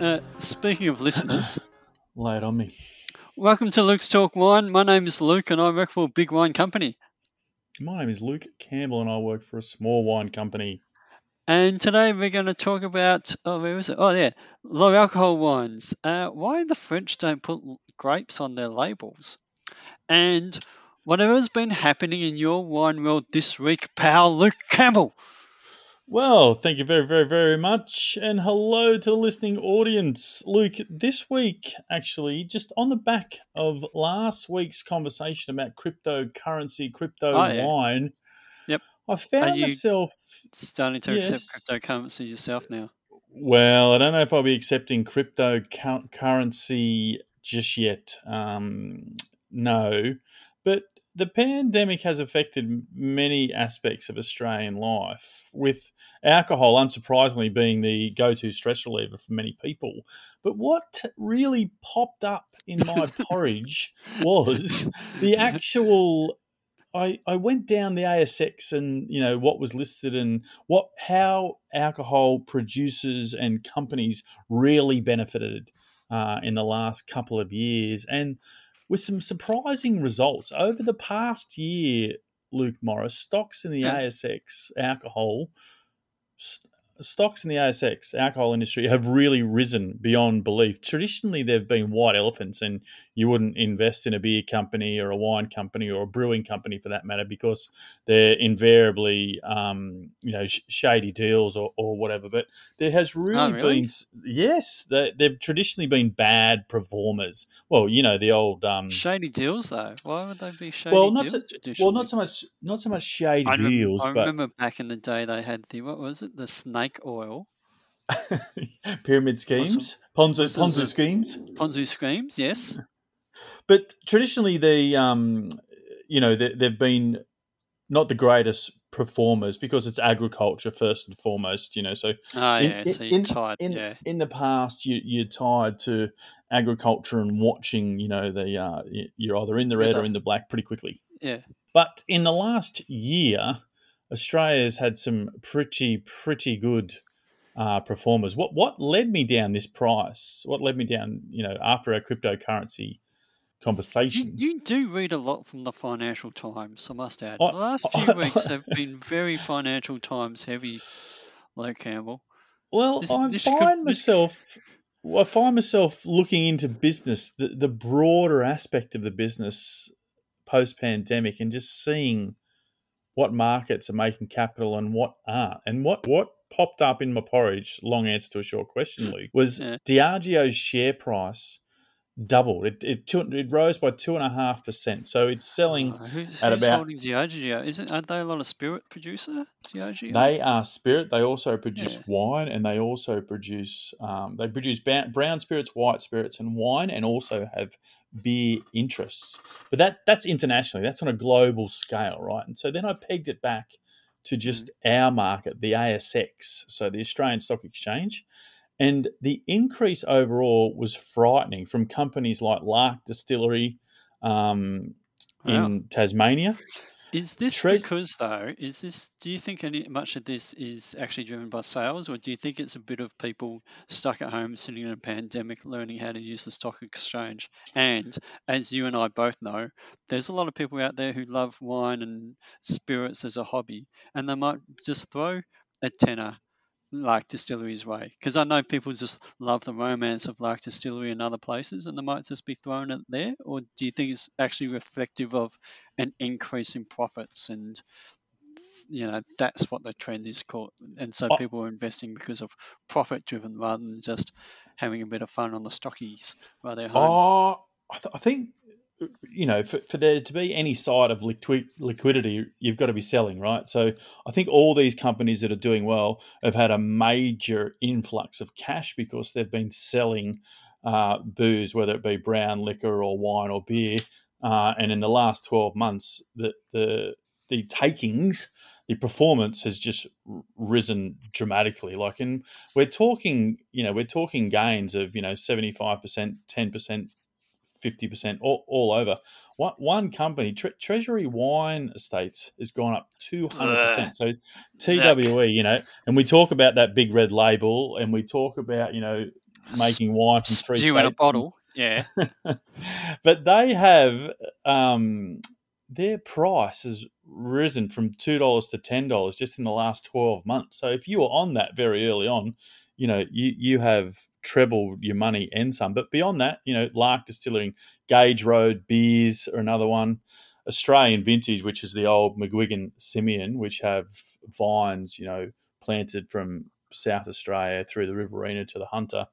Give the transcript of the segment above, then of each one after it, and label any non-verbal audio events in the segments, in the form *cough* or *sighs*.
Uh, speaking of listeners, *sighs* Lay it on me. welcome to Luke's Talk Wine. My name is Luke, and I work for a big wine company. My name is Luke Campbell, and I work for a small wine company. And today we're going to talk about oh, where was it? Oh, yeah, low alcohol wines. Uh, why the French don't put grapes on their labels, and whatever's been happening in your wine world this week, pal Luke Campbell. Well, thank you very, very, very much. And hello to the listening audience. Luke, this week, actually, just on the back of last week's conversation about cryptocurrency, crypto Oh, yeah. wine, Yep. I found you- myself. Starting to Yes. accept cryptocurrency yourself now. Well, I don't know if I'll be accepting cryptocurrency just yet. Um, no. The pandemic has affected many aspects of Australian life, with alcohol, unsurprisingly, being the go to stress reliever for many people. But what really popped up in my *laughs* porridge was the actual. I, I went down the ASX and you know what was listed and what how alcohol producers and companies really benefited uh, in the last couple of years and with some surprising results over the past year. Luke Morris stocks in the hmm. Yeah. ASX alcohol stocks in the ASX alcohol industry have really risen beyond belief. Traditionally, they've been white elephants, and you wouldn't invest in a beer company or a wine company or a brewing company for that matter because they're invariably, um, you know, sh- shady deals or, or whatever. But there has really, Oh, really? been, yes, they, they've traditionally been bad performers. Well, you know, the old. Um, Shady deals, though. Why would they be shady well, not deals? so, well, not so much, not so much shady I, remem- deals, I but remember back in the day they had the what was it? The snake oil, *laughs* pyramid schemes, Ponzi, was Ponzi schemes. Ponzi schemes. Yes. *laughs* But traditionally, the um, you know, they, they've been not the greatest performers because it's agriculture first and foremost. You know, so Oh In- yeah. in- so you're in- tied. in yeah. in the past, you you're tied to agriculture and watching. You know, the uh, you're either in the red or in the black pretty quickly. Yeah. But in the last year, Australia's had some pretty pretty good uh, performers. What what led me down this price? What led me down? You know, after our cryptocurrency conversation. you do read a lot from the Financial Times, I must add. I- the last I- *laughs* few weeks have been very Financial Times heavy, Luke Campbell. Well, This- I this find this- myself, I find myself looking into business, the, the broader aspect of the business post pandemic, and just seeing what markets are making capital and what aren't. And what what popped up in my porridge, long answer to a short question, hmm. Luke, was Yeah. Diageo's share price doubled. It it, two, it rose by two and a half percent. So it's selling. Uh, who, at who's about- holding Diageo? Isn't aren't they a lot of spirit producer? Diageo. They are spirit. They also produce Yeah. wine, and they also produce um, they produce brown spirits, white spirits, and wine, and also have beer interests. But that that's internationally. That's on a global scale, right? And so then I pegged it back to just our market, the ASX, so the Australian Stock Exchange, and the increase overall was frightening from companies like Lark Distillery um, Wow. in Tasmania. Is this Tre- because though? Is this? Do you think any much of this is actually driven by sales, or do you think it's a bit of people stuck at home, sitting in a pandemic, learning how to use the stock exchange? And as you and I both know, there's a lot of people out there who love wine and spirits as a hobby, and they might just throw a tenner like distilleries way because I know people just love the romance of like distillery and other places and they might just be throwing it there or do you think it's actually reflective of an increase in profits and you know that's what the trend is called and so Oh. people are investing because of profit driven rather than just having a bit of fun on the stockies while they're home Oh, I, th- I think you know for, for there to be any side of liquid liquidity, you've got to be selling, right? So I think all these companies that are doing well have had a major influx of cash because they've been selling uh, booze, whether it be brown liquor or wine or beer. Uh, and in the last twelve months, the the the takings the performance has just risen dramatically. Like, and we're talking, you know, we're talking gains of you know seventy five percent, ten percent, fifty percent, all, all over. One, one company, Tre- Treasury Wine Estates, has gone up two hundred percent. So TWE, you know, and we talk about that big red label, and we talk about you know making wine from three Spew in a bottle. Yeah. *laughs* but they have um, their price has risen from two dollars to ten dollars just in the last twelve months. So if you were on that very early on, you know you you have trebled your money and some. But beyond that, you know, Lark Distilling, Gage Road beers are another one. Australian Vintage, which is the old McGuigan Simeon, which have vines, you know, planted from South Australia through the Riverina to the Hunter.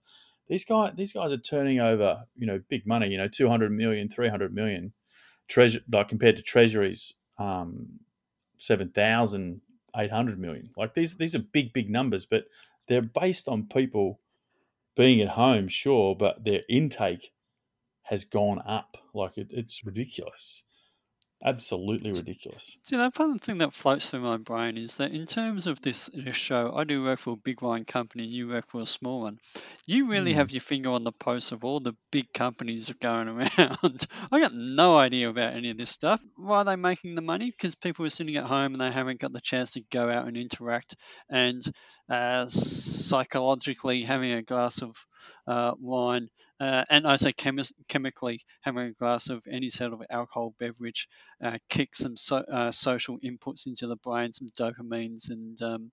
These guys, these guys are turning over, you know, big money. You know, 200 million, 300 million, treasure like compared to treasuries, um, 7,800 million. Like these, these are big, big numbers, but they're based on people being at home, sure, but their intake has gone up. Like it, it's ridiculous absolutely ridiculous. See, the fun thing that floats through my brain is that in terms of this, this show, I do work for a big wine company, and you work for a small one. You really mm. have your finger on the pulse of all the big companies going *laughs* around. I got no idea about any of this stuff. Why are they making the money? Because people are sitting at home and they haven't got the chance to go out and interact and uh, psychologically having a glass of uh, wine, uh, and I say chemi- chemically having a glass of any sort of alcohol beverage uh, kicks some so, uh, social inputs into the brain, some dopamines and um,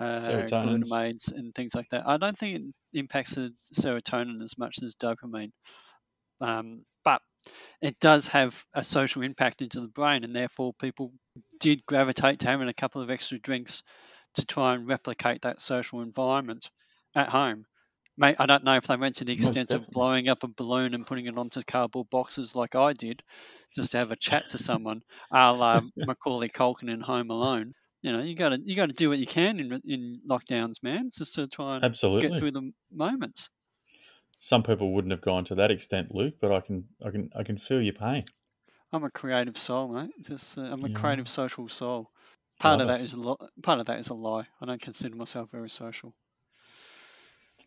uh, glutamates and things like that. I don't think it impacts the serotonin as much as dopamine, um, but it does have a social impact into the brain, and therefore people did gravitate to having a couple of extra drinks to try and replicate that social environment at home. Mate, I don't know if they went to the extent of blowing up a balloon and putting it onto cardboard boxes like I did, just to have a chat to someone, a la *laughs* Macaulay Culkin in Home Alone. You know, you got to you got to do what you can in in lockdowns, man, just to try and Absolutely. get through the moments. Some people wouldn't have gone to that extent, Luke, but I can I can I can feel your pain. I'm a creative soul, mate. Just uh, I'm a yeah. creative social soul. Part Love of that it. is a lo- part of that is a lie. I don't consider myself very social.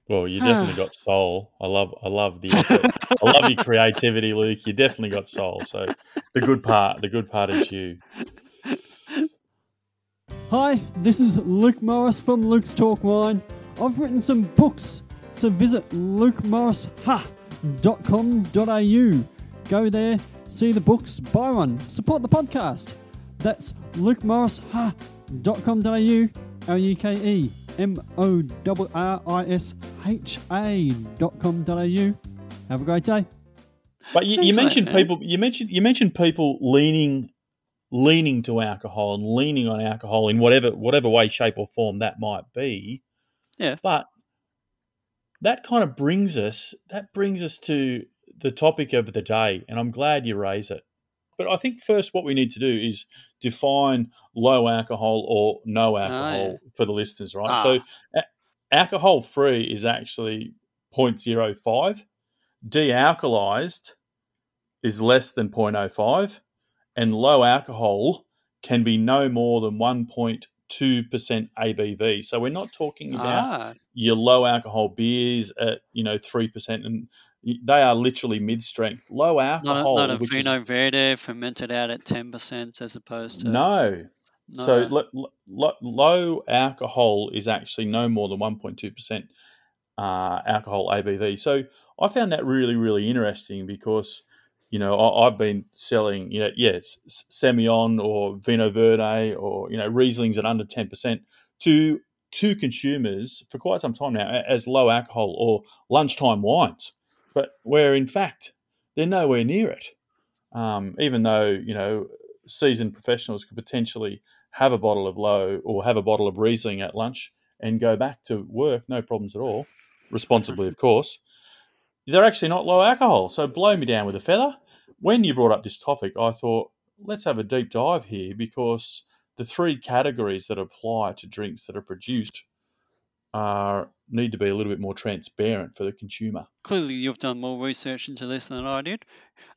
Well, you definitely ah. got soul. I love, I love the, effort. I love your creativity, Luke. You definitely got soul. So the good part, the good part is you. Hi, this is Luke Morris from Luke's Talk Wine. I've written some books, so visit lukemorrisha.com.au. Go there, see the books, buy one, support the podcast. That's lukemorrisha.com.au, L U K E M O R R I S H A dot com dot au. Have a great day. But you, you mentioned people. You mentioned you mentioned people leaning leaning to alcohol and leaning on alcohol in whatever whatever way, shape, or form that might be. Yeah. But that kind of brings us that brings us to the topic of the day, and I'm glad you raise it. But I think first, what we need to do is define low alcohol or no ah, alcohol oh, yeah. for the listeners, right? Ah. So, a- alcohol free is actually 0.05. Dealcoholized is less than 0.05. And low alcohol can be no more than 1.2% ABV. So we're not talking about ah. your low alcohol beers at, you know, 3% and they are literally mid strength, low alcohol. Not a, not a Vinho is, Verde fermented out at ten percent as opposed to no. no. So lo, lo, low alcohol is actually no more than one point two percent uh, alcohol ABV. So I found that really really interesting because you know I, have been selling you know yes Semillon or Vino Verde or you know Rieslings at under ten percent to to consumers for quite some time now as low alcohol or lunchtime wines but where in fact they're nowhere near it. Um, even though you know seasoned professionals could potentially have a bottle of low or have a bottle of Riesling at lunch and go back to work, no problems at all, responsibly of course. They're actually not low alcohol, so blow me down with a feather. When you brought up this topic, I thought let's have a deep dive here because the three categories that apply to drinks that are produced are need to be a little bit more transparent for the consumer. Clearly, you've done more research into this than I did.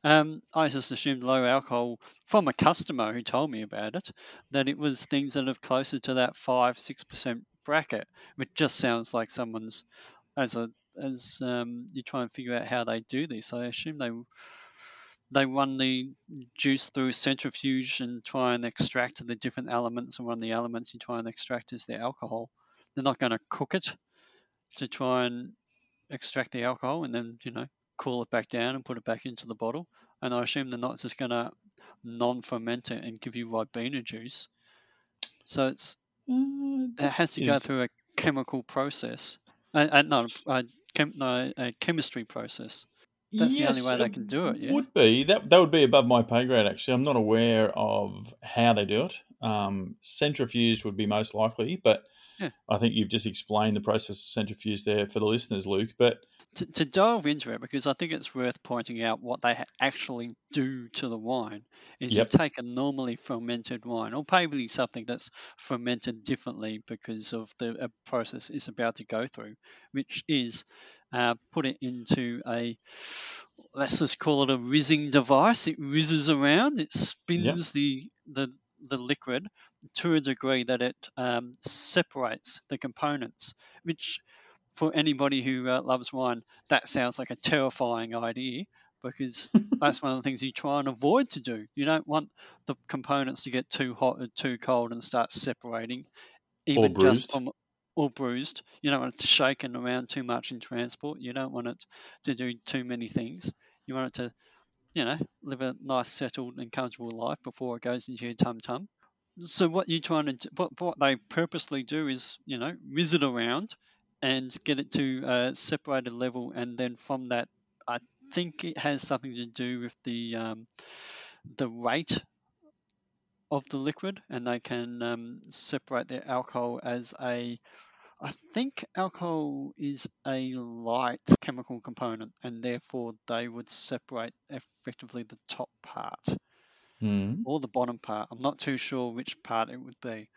Um, I just assumed low alcohol from a customer who told me about it, that it was things that are closer to that five six percent bracket, which just sounds like someone's as a as um, you try and figure out how they do this. I assume they they run the juice through centrifuge and try and extract the different elements, and one of the elements you try and extract is the alcohol. They're not going to cook it to try and extract the alcohol and then you know cool it back down and put it back into the bottle. And I assume they're not just going to non-ferment it and give you ribena juice. So it's Uh, it has to go through a chemical process. Uh, uh, no, a, chem, no, a chemistry process. That's the only way they can do it, yeah? Would be that that would be above my pay grade. Actually, I'm not aware of how they do it. Um, centrifuge would be most likely, but Yeah. I think you've just explained the process of centrifuge there for the listeners, Luke. But To, to delve into it, because I think it's worth pointing out what they actually do to the wine, is Yep. you take a normally fermented wine, or probably something that's fermented differently because of the process it's about to go through, which is uh, put it into a let's just call it a rizzing device. It rizzes around, it spins the the the liquid to a degree that it um, separates the components, which for anybody who uh, loves wine, that sounds like a terrifying idea because *laughs* that's one of the things you try and avoid to do. You don't want the components to get too hot or too cold and start separating, even bruised. just from or bruised. You don't want it to shaken around too much in transport. You don't want it to do too many things. You want it to, you know, live a nice, settled, and comfortable life before it goes into your tum tum. So what you trying to, what, what they purposely do is, you know, whiz it around and get it to a separated level, and then from that, I think it has something to do with the um, the rate of the liquid, and they can um, separate their alcohol as a. I think alcohol is a light chemical component, and therefore they would separate effectively the top part Hmm. or the bottom part. I'm not too sure which part it would be,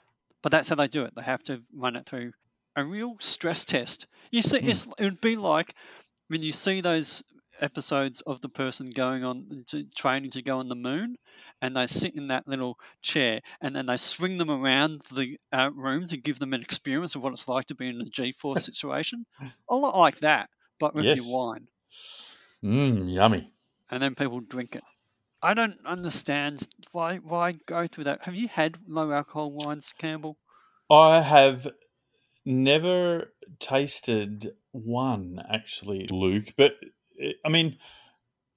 but that's how they do it. They have to run it through a real stress test. You see, it's, it would be like when you see those episodes of the person going on to training to go on the moon, and they sit in that little chair, and then they swing them around the uh, room to give them an experience of what it's like to be in a G-force *laughs* situation. A lot like that, but with Yes. your wine Mm, yummy. and then people drink it. I don't understand why why go through that. Have you had low alcohol wines, Campbell? I have never tasted one actually, Luke. But I mean,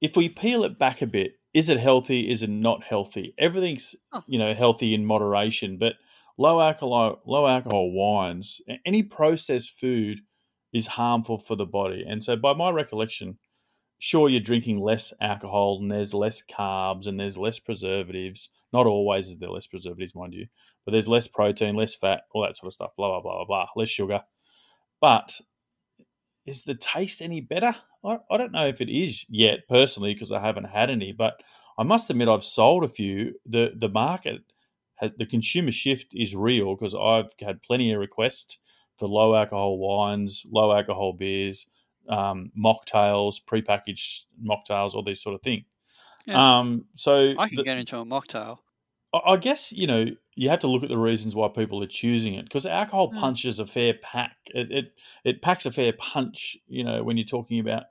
if we peel it back a bit, is it healthy? Is it not healthy? Everything's you know healthy in moderation, but low alcohol low alcohol wines, any processed food is harmful for the body. And so, by my recollection, sure you're drinking less alcohol and there's less carbs and there's less preservatives. Not always is there less preservatives, mind you, but there's less protein, less fat, all that sort of stuff. Blah blah blah blah blah. Less sugar, but is the taste any better? I, I don't know if it is yet personally because I haven't had any, but I must admit I've sold a few. the The market, the consumer shift is real because I've had plenty of requests for low alcohol wines, low alcohol beers, um, mocktails, prepackaged mocktails, all these sort of things. Yeah. Um, so I can the- get into a mocktail. I guess you know you have to look at the reasons why people are choosing it because alcohol Mm. punches a fair pack. It, it it packs a fair punch. You know when you're talking about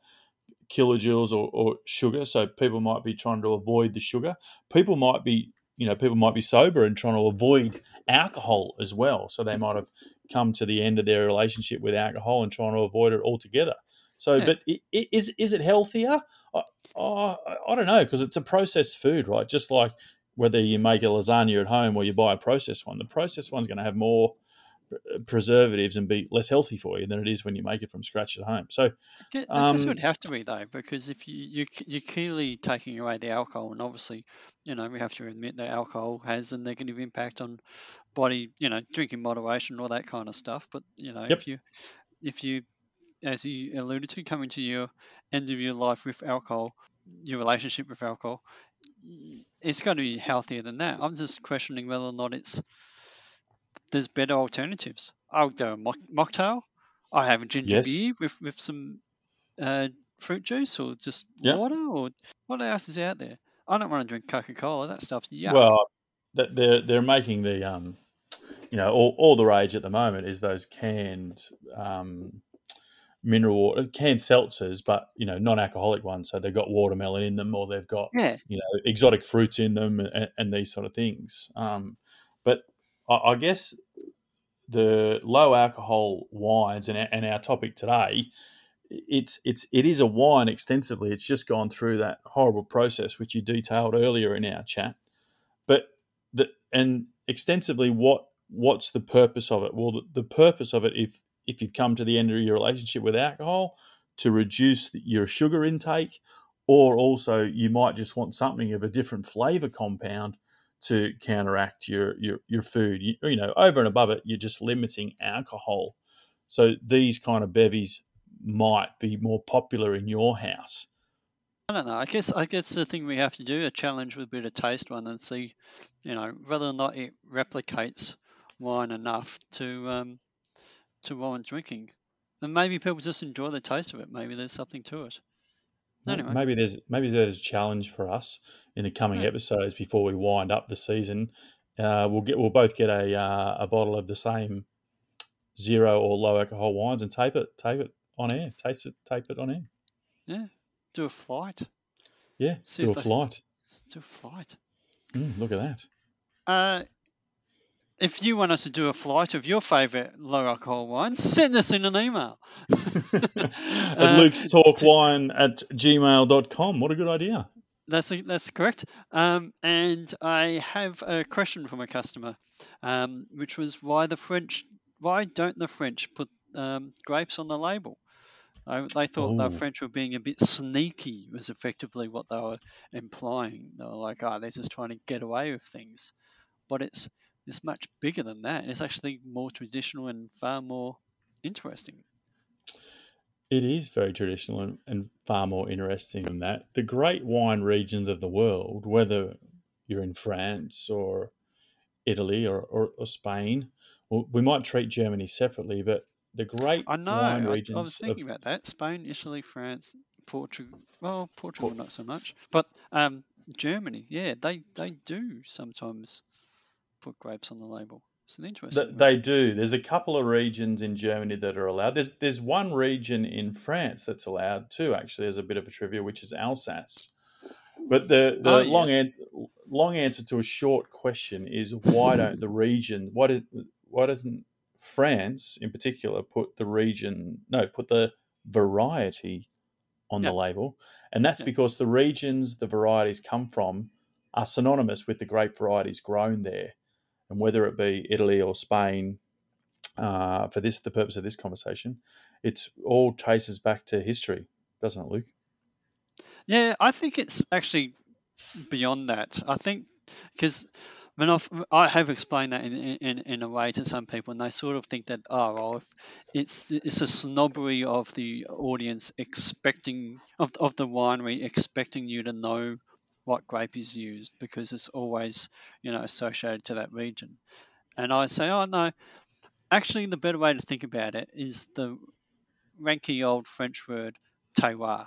kilojoules or, or sugar, so people might be trying to avoid the sugar. People might be you know people might be sober and trying to avoid alcohol as well. So they might have come to the end of their relationship with alcohol and trying to avoid it altogether. So, Yeah. but i- i- is is it healthier? I, I, I don't know because it's a processed food, right? Just like whether you make a lasagna at home or you buy a processed one, the processed one's going to have more uh, preservatives and be less healthy for you than it is when you make it from scratch at home. So, Gu- I guess it Um, would have to be though, because if you, you you're clearly taking away the alcohol, and obviously, you know, we have to admit that alcohol has a negative impact on body, you know, drinking moderation, all that kind of stuff. But you know, Yep. if you if you, as you alluded to, coming to your end of your life with alcohol, your relationship with alcohol, it's going to be healthier than that. I'm just questioning whether or not it's there's better alternatives. I'll do a mock, mocktail. I have a ginger Yes. beer with with some uh, fruit juice or just water or what else is out there? I don't want to drink Coca Cola. That stuff's yuck. well, they're they're making the um, you know, all, all the rage at the moment is those canned um, mineral water, canned seltzers, but you know, non-alcoholic ones. So they've got watermelon in them, or they've got yeah, you know exotic fruits in them and, and these sort of things. Um, but I, I guess the low alcohol wines and, our- and our topic today it's it's it is a wine extensively. It's just gone through that horrible process which you detailed earlier in our chat. But the and extensively, what what's the purpose of it? Well, the, the purpose of it, if if you've come to the end of your relationship with alcohol, to reduce your sugar intake, or also you might just want something of a different flavor compound to counteract your your, your food. You, you know, over and above it, you're just limiting alcohol. So these kind of bevies might be more popular in your house. I don't know. I guess I guess the thing we have to do a challenge with a bit of taste one and see, you know, whether or not it replicates wine enough to um, to warrant drinking. And maybe people just enjoy the taste of it. Maybe there's something to it. Anyway. Maybe there's maybe there's a challenge for us in the coming Yeah. episodes before we wind up the season. Uh, we'll get we'll both get a uh, a bottle of the same zero or low alcohol wines and tape it tape it on air. Taste it, tape it on air. Yeah. Do a flight. Yeah, do a they- flight. Do a flight. Mm, look at that. Uh, if you want us to do a flight of your favourite low alcohol wine, send us in an email. *laughs* at Uh, Luke's Talk Wine at gmail.com. What a good idea. That's that's correct. Um, and I have a question from a customer, um, which was why the French, why don't the French put um, grapes on the label? I, they thought Ooh. the French were being a bit sneaky. Was effectively what they were implying. They were like, "Oh, they're just trying to get away with things," but it's it's much bigger than that. It's actually more traditional and far more interesting. It is very traditional and, and far more interesting than that. The great wine regions of the world, whether you're in France or Italy or, or, or Spain, well, we might treat Germany separately, but the great I know. wine I, regions I was thinking of, about that. Spain, Italy, France, Portugal. Well, Portugal not so much, but um, Germany. Yeah, they they do sometimes put grapes on the label. It's an interesting. Th- they do. There's a couple of regions in Germany that are allowed. There's there's one region in France that's allowed too. Actually, as a bit of a trivia, which is Alsace. But the the Oh, long yes. an- long answer to a short question is why don't the region why does why doesn't France in particular put the region no put the variety on Yeah. the label, and that's Yeah. because the regions the varieties come from are synonymous with the grape varieties grown there and whether it be Italy or Spain, uh, for this the purpose of this conversation, it's all traces back to history, doesn't it, Luke? Yeah, I think it's actually beyond that. I think because when I've, I have explained that in, in in a way to some people, and they sort of think that oh, well, if it's it's a snobbery of the audience expecting of of the winery expecting you to know what grape is used because it's always you know associated to that region, and I say oh no, actually the better way to think about it is the ranky old French word terroir.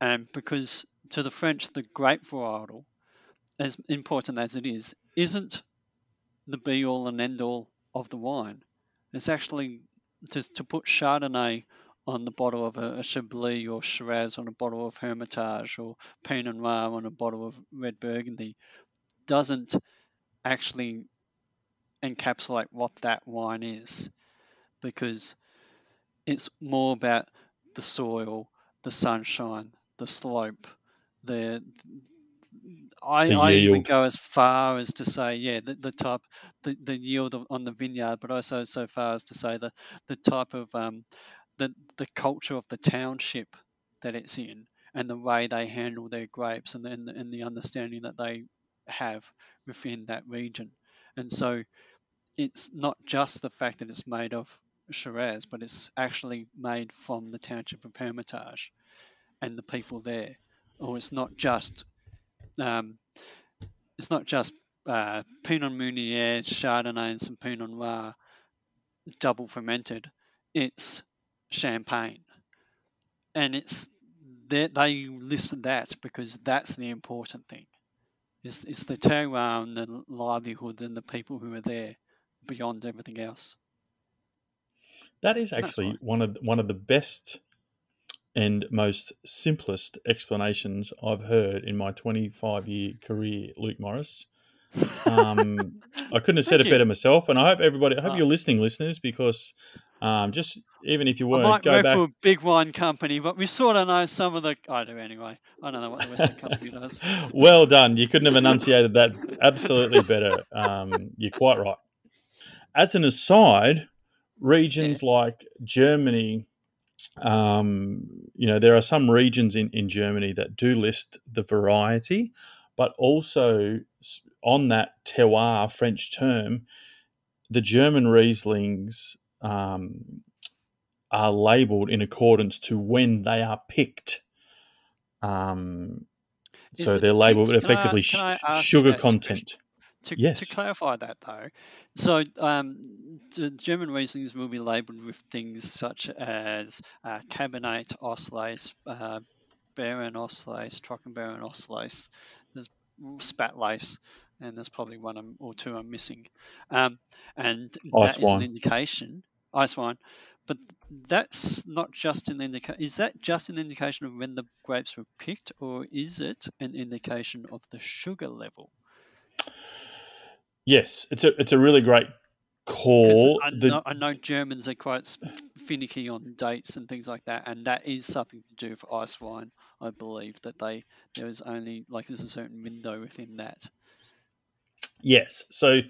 And because to the French, the grape varietal, as important as it is, isn't the be all and end all of the wine. It's actually to, to put Chardonnay on the bottle of a, a Chablis or Shiraz on a bottle of Hermitage or Pinot Noir on a bottle of red Burgundy doesn't actually encapsulate what that wine is because it's more about the soil, the sunshine, the slope, the I, I even go as far as to say, yeah, the, the type, the, the yield of- on the vineyard, but also so far as to say the, the type of um, the the culture of the township that it's in, and the way they handle their grapes, and then and the understanding that they have within that region, and so it's not just the fact that it's made of Shiraz, but it's actually made from the township of Hermitage and the people there, or it's not just um, it's not just uh, Pinot Meunier, Chardonnay, and some Pinot Noir double fermented. It's champagne, and it's they, they list that because that's the important thing. It's, it's the terroir and the livelihood and the people who are there beyond everything else. That is actually right. one of one of the best and most simplest explanations I've heard in my 25 year career, Luke Morris. *laughs* Um, I couldn't have said Thank it you. better myself, and I hope everybody, I hope Oh. you're listening, listeners, because Um, just even if you I were might go work back. for a big wine company, but we sort of know some of the. I do anyway. I don't know what the Western company does. *laughs* well done. You couldn't have enunciated that absolutely better. Um, you're quite right. As an aside, regions like Germany, um, you know, there are some regions in, in Germany that do list the variety, but also on that terroir French term, the German Rieslings um, are labelled in accordance to when they are picked. Um, Is so it they're labelled picked? Can I- effectively I sugar content. To, Yes. to clarify that though, so um, the German Rieslings will be labelled with things such as uh, Kabinett Auslese, uh, Beerenauslese, Trockenbaron Auslese, there's Spätlese, and there's probably one or two I'm missing. Um, and that Ice is an indication, ice wine, but that's not just an indication. Is that just an indication of when the grapes were picked, or is it an indication of the sugar level? Yes, it's a it's a really great call. I, The- know, I know Germans are quite finicky on dates and things like that, and that is something to do with ice wine. I believe that they there is only like there's a certain window within that. Yes. So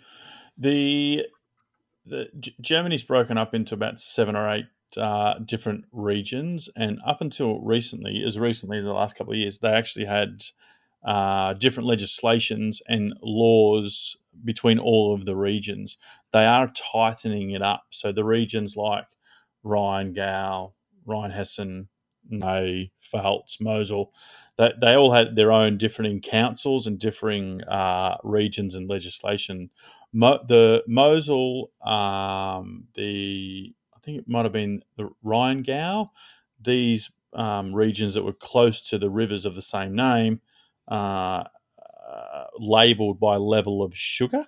the the G- Germany's broken up into about seven or eight uh, different regions, and up until recently, as recently as the last couple of years, they actually had uh, different legislations and laws between all of the regions. They are tightening it up. So the regions like Rheingau, Rheinhessen, May, Pfalz, Mosel, they, they all had their own different councils and differing uh, regions and legislation. Mo- the Mosel, um, the I think it might have been the Rheingau, these um, regions that were close to the rivers of the same name, uh, uh, labelled by level of sugar.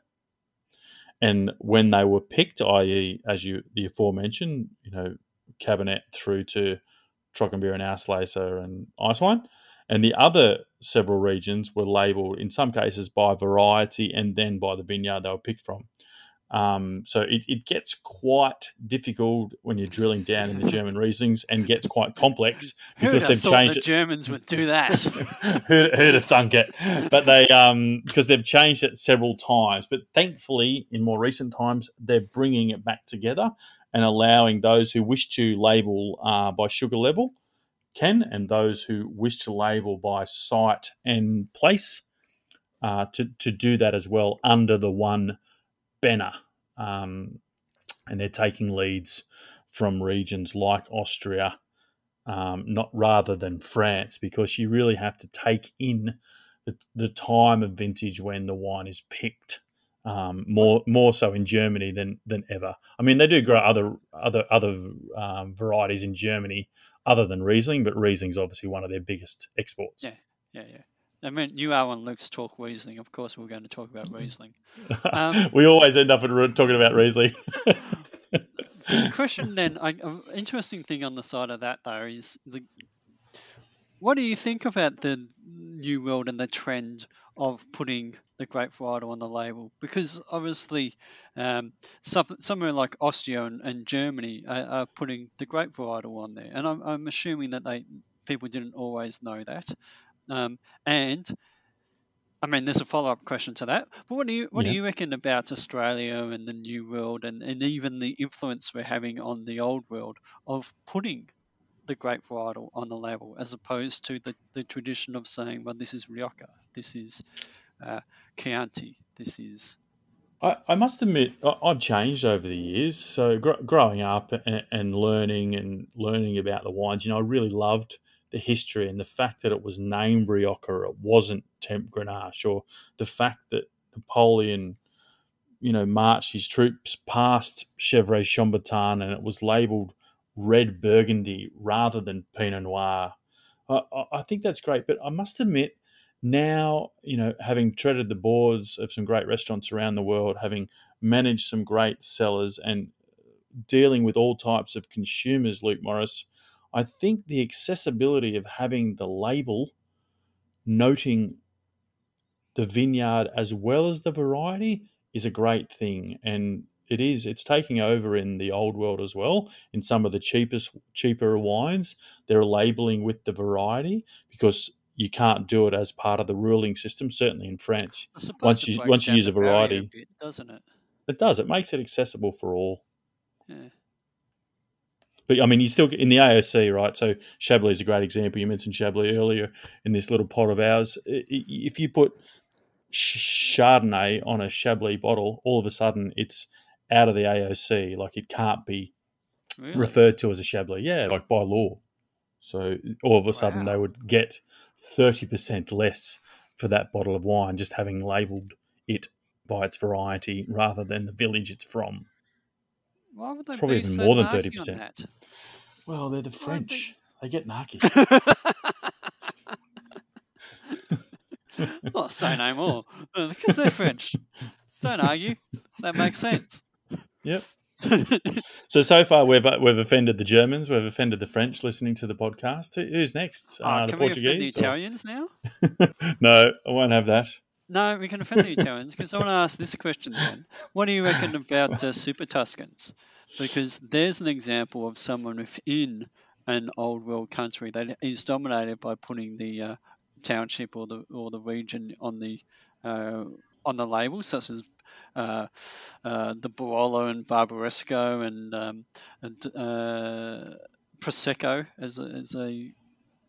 And when they were picked, i.e., as you the aforementioned, you know, Kabinett through to Trockenbeerenauslese and ice wine, and the other several regions were labelled in some cases by variety and then by the vineyard they were picked from. Um, so it, it gets quite difficult when you're drilling down in the German Rieslings and gets quite complex *laughs* because they've changed the it. Germans would do that? *laughs* *laughs* who'd, who'd have thunk it? But they, um, because they've changed it several times. But thankfully, in more recent times, they're bringing it back together and allowing those who wish to label uh, by sugar level can, and those who wish to label by site and place uh, to to do that as well under the one banner. Um, and they're taking leads from regions like Austria, um, not rather than France, because you really have to take in the, the time of vintage when the wine is picked. Um, more more so in Germany than than ever. I mean, they do grow other other other um, varieties in Germany other than Riesling, but Riesling's obviously one of their biggest exports. Yeah. yeah, yeah. I mean, you are on Luke's talk Riesling. Of course, we're going to talk about Riesling. *laughs* Um, we always end up in- talking about Riesling. The question then, I, an interesting thing on the side of that though is the. What do you think about the new world and the trend of putting the grape variety on the label? Because obviously, um, some, somewhere like Austria and, and Germany are, are putting the grape variety on there, and I'm, I'm assuming that they people didn't always know that. Um, and I mean, there's a follow up question to that. But what do you what Yeah. do you reckon about Australia and the new world, and, and even the influence we're having on the old world of putting the grape varietal on the label, as opposed to the, the tradition of saying, well, this is Rioja, this is uh, Chianti, this is I, I must admit, I, I've changed over the years. So gr- growing up and, and learning and learning about the wines, you know, I really loved the history and the fact that it was named Rioja, it wasn't Temp Grenache, or the fact that Napoleon, you know, marched his troops past Gevrey Chambertin and it was labelled red Burgundy rather than Pinot Noir. I, I- think that's great, but I must admit, now, you know, having treaded the boards of some great restaurants around the world, having managed some great cellars and dealing with all types of consumers, Luke Morris, I think the accessibility of having the label noting the vineyard as well as the variety is a great thing. And It is. It's taking over in the old world as well. In some of the cheapest, cheaper wines, they're labeling with the variety because you can't do it as part of the ruling system. Certainly in France, once you- once you use a variety. bit, doesn't it? it does. It makes it accessible for all. Yeah. But I mean, you still get in the AOC, right? So Chablis is a great example. You mentioned Chablis earlier in this little pot of ours. If you put Chardonnay on a Chablis bottle, all of a sudden it's out of the AOC. Like it can't be Really? referred to as a Chablis. Yeah, like by law. So all of a sudden Wow. they would get 30% less for that bottle of wine just having labelled it by its variety rather than the village it's from. Why would they probably be even so more than 30%. that? Well, they're the Why French. They get narky. *laughs* *laughs* well, say no more. *laughs* Because they're French. Don't argue. That makes sense. Yep. *laughs* So so far we've we've offended the Germans, we've offended the French listening to the podcast. Who's next? Oh, uh, the Portuguese, we the Italians now? *laughs* no, I won't have that. No, we can offend the Italians because I want to ask this question then. What do you reckon about uh, Super Tuscans? Because there's an example of someone within an old world country that is dominated by putting the uh, township or the or the region on the uh, on the label, such as uh, uh, the Barolo and Barbaresco and, um, and uh, Prosecco as a, as a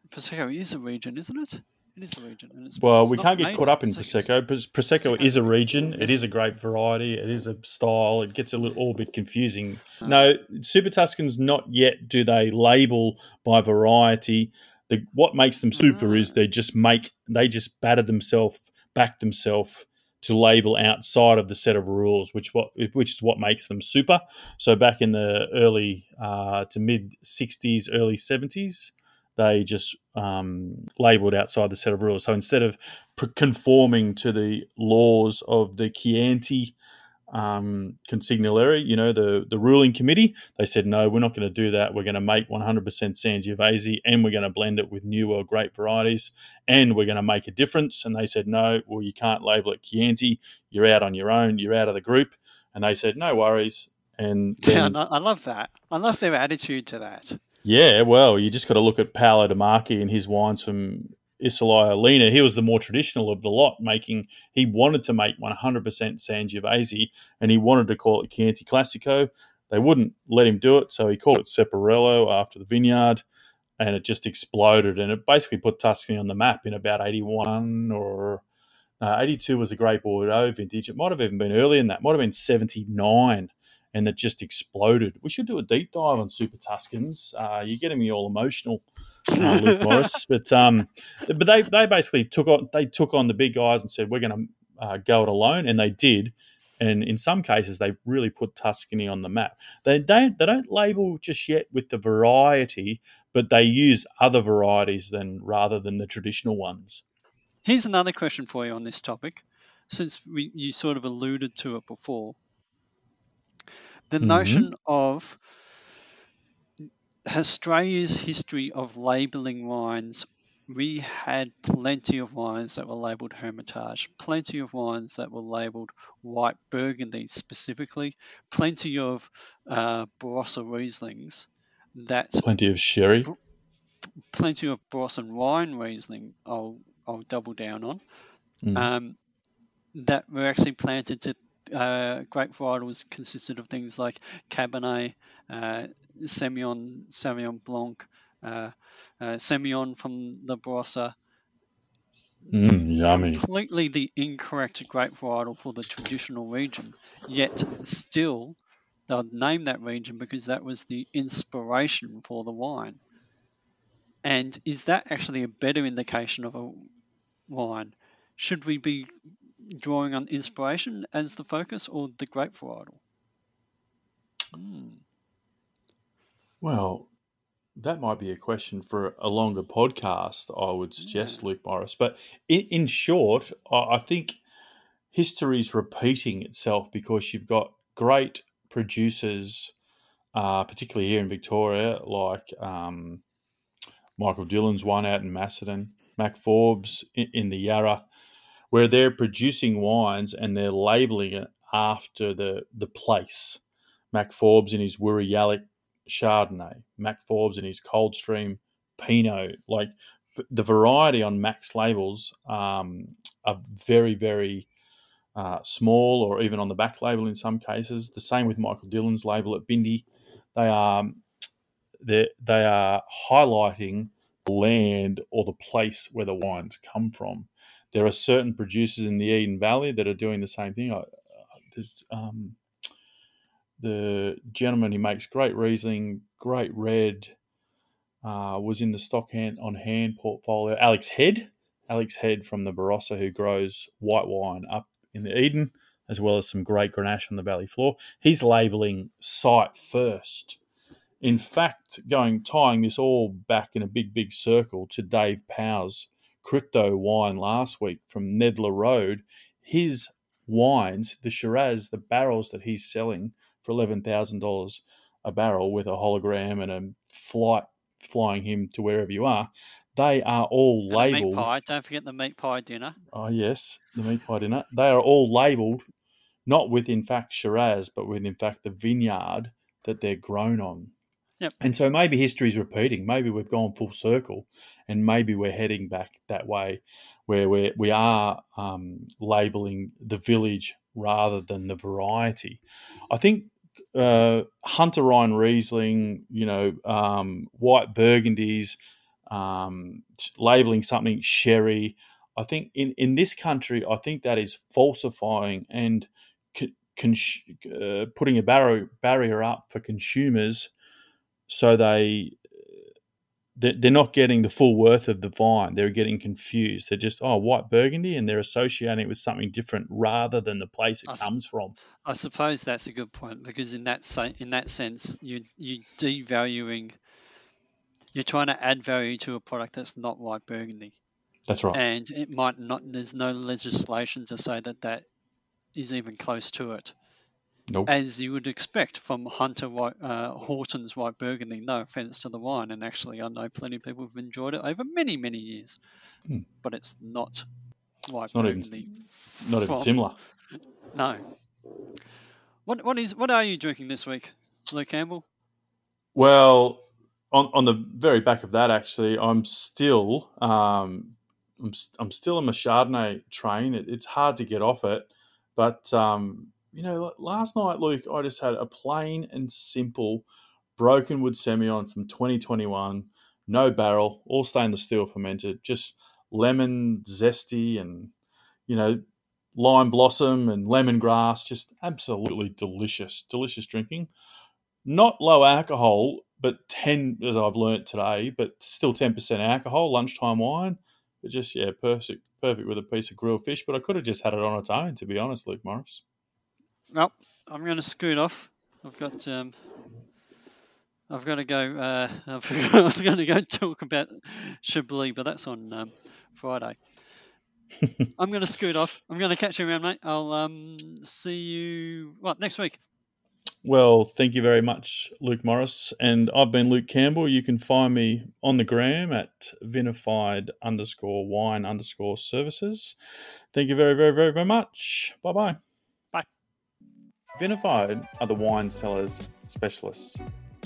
Prosecco is a region, isn't it? It is a region, and it's Well, it's we can't get caught up in prosecco. Pros- Prosecco Prosecco is a region. It is a grape variety. It is a style. It gets a little all a bit confusing. Uh, No, Super Tuscans not yet do they label by variety. The what makes them super is Ah. they just make they just batter themselves back themselves to label outside of the set of rules, which what which is what makes them super. So back in the early uh, to mid '60s, early '70s, they just um, labeled outside the set of rules. So instead of conforming to the laws of the Chianti um, Consigliere, you know, the, the ruling committee, they said, no, we're not going to do that. We're going to make 100% Sangiovese and we're going to blend it with New World grape varieties and we're going to make a difference. And they said, no, well, you can't label it Chianti. You're out on your own. You're out of the group. And they said, no worries. And then, and I I love that. I love their attitude to that. yeah, well, you just got to look at Paolo De Marchi and his wines from Isola Lena. He was the more traditional of the lot, making he wanted to make 100% Sangiovese and he wanted to call it Chianti Classico. They wouldn't let him do it, so he called it Cepparello after the vineyard, and it just exploded. And it basically put Tuscany on the map in about 81 or uh, 82 was a Great Bordeaux vintage. It might have even been earlier than that. Might have been 79 and it just exploded. We should do a deep dive on Super Tuscans. Uh, you're getting me all emotional, uh, Luke *laughs* Morris. But um, but they, they basically took on they took on the big guys and said we're going to uh, go it alone, and they did. And in some cases, they really put Tuscany on the map. They don't they don't label just yet with the variety, but they use other varieties than rather than the traditional ones. Here's another question for you on this topic, since we, you sort of alluded to it before. The Mhm. notion of Australia's history of labelling wines, we had plenty of wines that were labelled Hermitage, plenty of wines that were labelled white Burgundy specifically, plenty of uh, Barossa Rieslings that Plenty of sherry. plenty of Barossa and wine Riesling I'll, I'll double down on Mm. um, that were actually planted to uh, grape varietals consisted of things like Cabernet, uh, Semillon, Sauvignon Blanc, uh, uh, Semillon from the Barossa. Mm, yummy. Completely the incorrect grape varietal for the traditional region, yet still they'll name that region because that was the inspiration for the wine. And is that actually a better indication of a wine? Should we be drawing on inspiration as the focus or the grape varietal? Hmm. Well, that might be a question for a longer podcast, I would suggest, Luke Morris. But in, in short, I, I think history's repeating itself because you've got great producers, uh, particularly here in Victoria, like um, Michael Dhillon's one out in Macedon, Mac Forbes in, in the Yarra, where they're producing wines and they're labeling it after the the place. Mac Forbes in his Yallock Chardonnay, Mac Forbes in his Coldstream Pinot. Like the variety on Mac's labels um, are very, very uh, small, or even on the back label in some cases. The same with Michael Dhillon's label at Bindi. They are they they are highlighting the land or the place where the wines come from. There are certain producers in the Eden Valley that are doing the same thing. There's um, the gentleman who makes great Riesling, great red, uh, was in the stock hand on hand portfolio. Alex Head, Alex Head from the Barossa, who grows white wine up in the Eden, as well as some great Grenache on the valley floor. He's labelling site first. In fact, going tying this all back in a big, big circle to Dave Powers' crypto wine last week from Nedler Road, his wines, the Shiraz, the barrels that he's selling for eleven thousand dollars a barrel with a hologram and a flight flying him to wherever you are, they are all And labeled. meat pie. Don't forget the meat pie dinner. Oh yes, the meat pie dinner. They are all labelled not with in fact Shiraz, but with in fact the vineyard that they're grown on. Yep. And so maybe history's repeating. Maybe we've gone full circle, and maybe we're heading back that way, where we we are um, labelling the village rather than the variety. I think uh, Hunter River Riesling, you know, um, white Burgundies, um, labeling something sherry. I think in, in this country, I think that is falsifying and con- uh, putting a barrier up for consumers, so they they- they're not getting the full worth of the vine. They're getting confused. They're just oh white Burgundy, and they're associating it with something different rather than the place it I s- comes from. I suppose that's a good point because in that sa- in that sense, you you devaluing. You're trying to add value to a product that's not white Burgundy, That's right. and it might not. There's no legislation to say that that is even close to it, Nope. as you would expect from Hunter White, uh, Houghton's White Burgundy. No offense to the wine, and actually, I know plenty of people who've enjoyed it over many many years, Hmm. but it's not white It's not even- Burgundy. Not even similar. No. What what is what are you drinking this week, Luke Campbell? Well, on, on the very back of that, actually, I'm still um, I'm, I'm still on the Chardonnay train. It, it's hard to get off it, but um, you know, last night, Luke, I just had a plain and simple Brokenwood Semillon from 2021, no barrel, all stainless steel fermented, just lemon zesty and you know lime blossom and lemongrass, just absolutely delicious, delicious drinking not low alcohol, but 10, as I've learnt today, but still 10% alcohol, lunchtime wine. But just, yeah, perfect, perfect with a piece of grilled fish. But I could have just had it on its own, to be honest, Luke Morris. Well, I'm going to scoot off. I've got um, I've got to go. Uh, I was going to go talk about Chablis, but that's on um, Friday. *laughs* I'm going to scoot off. I'm going to catch you around, mate. I'll um, see you what next week. Well, thank you very much, Luke Morris. And I've been Luke Campbell. You can find me on the gram at vinified underscore wine underscore services. Thank you very, very, very, very much. Bye. Bye. Vinified are the wine sellers specialists.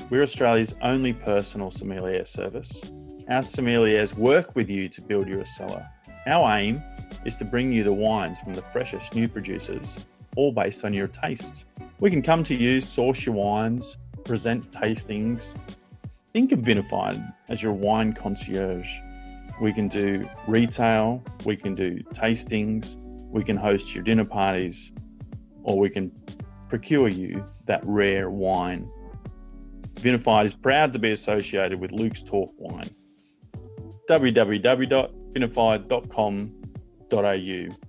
We're Australia's only personal sommelier service. Our sommeliers work with you to build your cellar. Our aim is to bring you the wines from the freshest new producers, all based on your tastes. We can come to you, source your wines, present tastings. Think of Vinified as your wine concierge. We can do retail, we can do tastings, we can host your dinner parties, or we can procure you that rare wine. Vinified is proud to be associated with Luke's Talk Wine. www.vinified.com.au